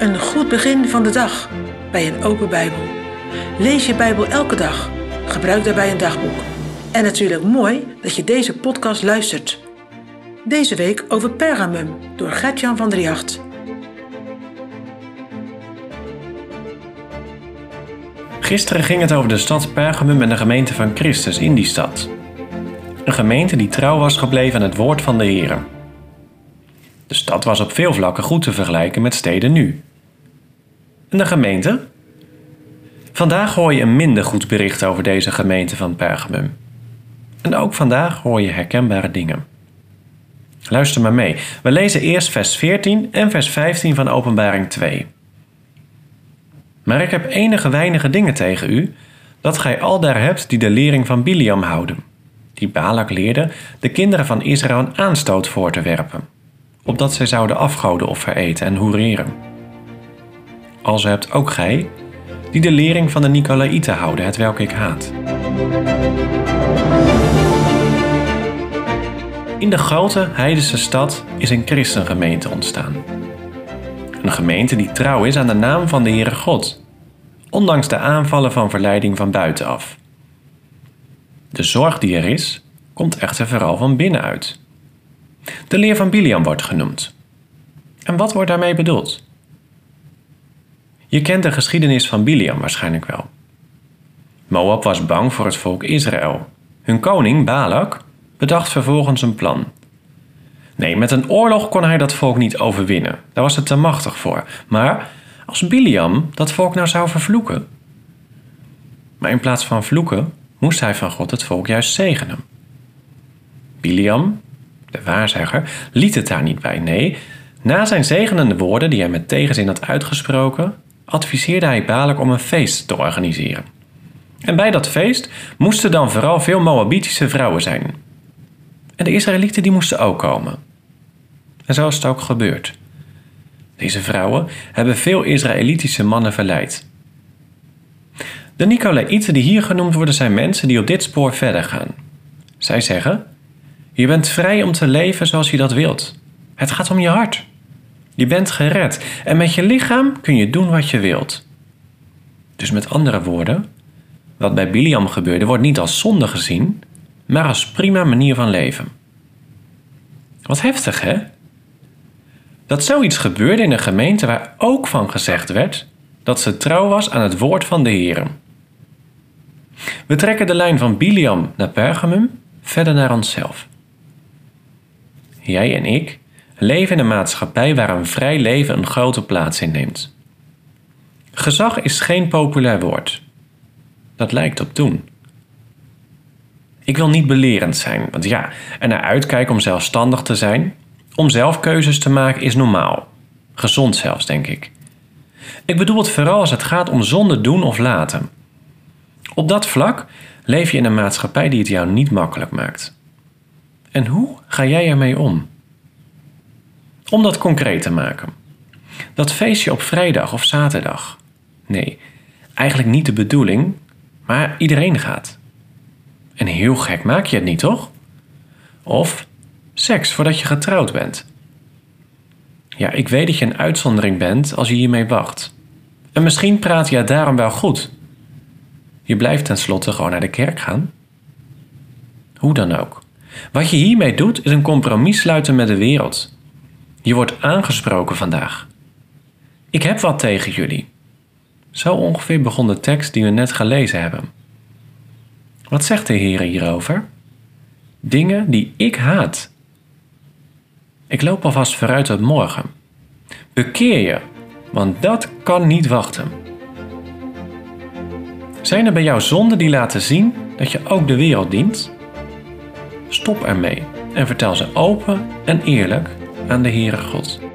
Een goed begin van de dag bij een open Bijbel. Lees je Bijbel elke dag. Gebruik daarbij een dagboek. En natuurlijk mooi dat je deze podcast luistert. Deze week over Pergamum door Gertjan van der Jacht. Gisteren ging het over de stad Pergamum en de gemeente van Christus in die stad. Een gemeente die trouw was gebleven aan het woord van de Heer. De stad was op veel vlakken goed te vergelijken met steden nu. En de gemeente? Vandaag hoor je een minder goed bericht over deze gemeente van Pergamum. En ook vandaag hoor je herkenbare dingen. Luister maar mee. We lezen eerst vers 14 en vers 15 van Openbaring 2. Maar ik heb enige weinige dingen tegen u, dat gij al daar hebt die de lering van Biliam houden, die Balak leerde de kinderen van Israël een aanstoot voor te werpen, opdat zij zouden afgoden of vereten en hoereren. Als hebt ook gij, die de lering van de Nicolaïten houden, het welke ik haat. In de grote heidense stad is een christengemeente ontstaan. Een gemeente die trouw is aan de naam van de Heere God, ondanks de aanvallen van verleiding van buitenaf. De zorg die er is, komt echter vooral van binnenuit. De leer van Biliam wordt genoemd. En wat wordt daarmee bedoeld? Je kent de geschiedenis van Biliam waarschijnlijk wel. Moab was bang voor het volk Israël. Hun koning, Balak, bedacht vervolgens een plan. Nee, met een oorlog kon hij dat volk niet overwinnen. Daar was het te machtig voor. Maar als Biliam dat volk nou zou vervloeken. Maar in plaats van vloeken moest hij van God het volk juist zegenen. Biliam, de waarzegger, liet het daar niet bij. Nee, na zijn zegenende woorden die hij met tegenzin had uitgesproken, adviseerde hij Balak om een feest te organiseren. En bij dat feest moesten dan vooral veel Moabitische vrouwen zijn. En de Israëlieten die moesten ook komen. En zo is het ook gebeurd. Deze vrouwen hebben veel Israëlitische mannen verleid. De Nicolaïten die hier genoemd worden zijn mensen die op dit spoor verder gaan. Zij zeggen: Je bent vrij om te leven zoals je dat wilt. Het gaat om je hart. Je bent gered en met je lichaam kun je doen wat je wilt. Dus met andere woorden, wat bij Biliam gebeurde wordt niet als zonde gezien, maar als prima manier van leven. Wat heftig, hè? Dat zoiets gebeurde in een gemeente waar ook van gezegd werd dat ze trouw was aan het woord van de Heer. We trekken de lijn van Biliam naar Pergamum verder naar onszelf. Jij en ik leven in een maatschappij waar een vrij leven een grote plaats inneemt. Gezag is geen populair woord. Dat lijkt op toen. Ik wil niet belerend zijn, want ja, er naar uitkijken om zelfstandig te zijn, om zelf keuzes te maken is normaal. Gezond zelfs, denk ik. Ik bedoel het vooral als het gaat om zonde doen of laten. Op dat vlak leef je in een maatschappij die het jou niet makkelijk maakt. En hoe ga jij ermee om? Om dat concreet te maken. Dat feestje op vrijdag of zaterdag. Nee, eigenlijk niet de bedoeling, maar iedereen gaat. En heel gek maak je het niet, toch? Of seks voordat je getrouwd bent. Ja, ik weet dat je een uitzondering bent als je hiermee wacht. En misschien praat je daarom wel goed. Je blijft tenslotte gewoon naar de kerk gaan. Hoe dan ook. Wat je hiermee doet is een compromis sluiten met de wereld. Je wordt aangesproken vandaag. Ik heb wat tegen jullie. Zo ongeveer begon de tekst die we net gelezen hebben. Wat zegt de Heer hierover? Dingen die ik haat. Ik loop alvast vooruit tot morgen. Bekeer je, want dat kan niet wachten. Zijn er bij jou zonden die laten zien dat je ook de wereld dient? Stop ermee en vertel ze open en eerlijk aan de Heere God.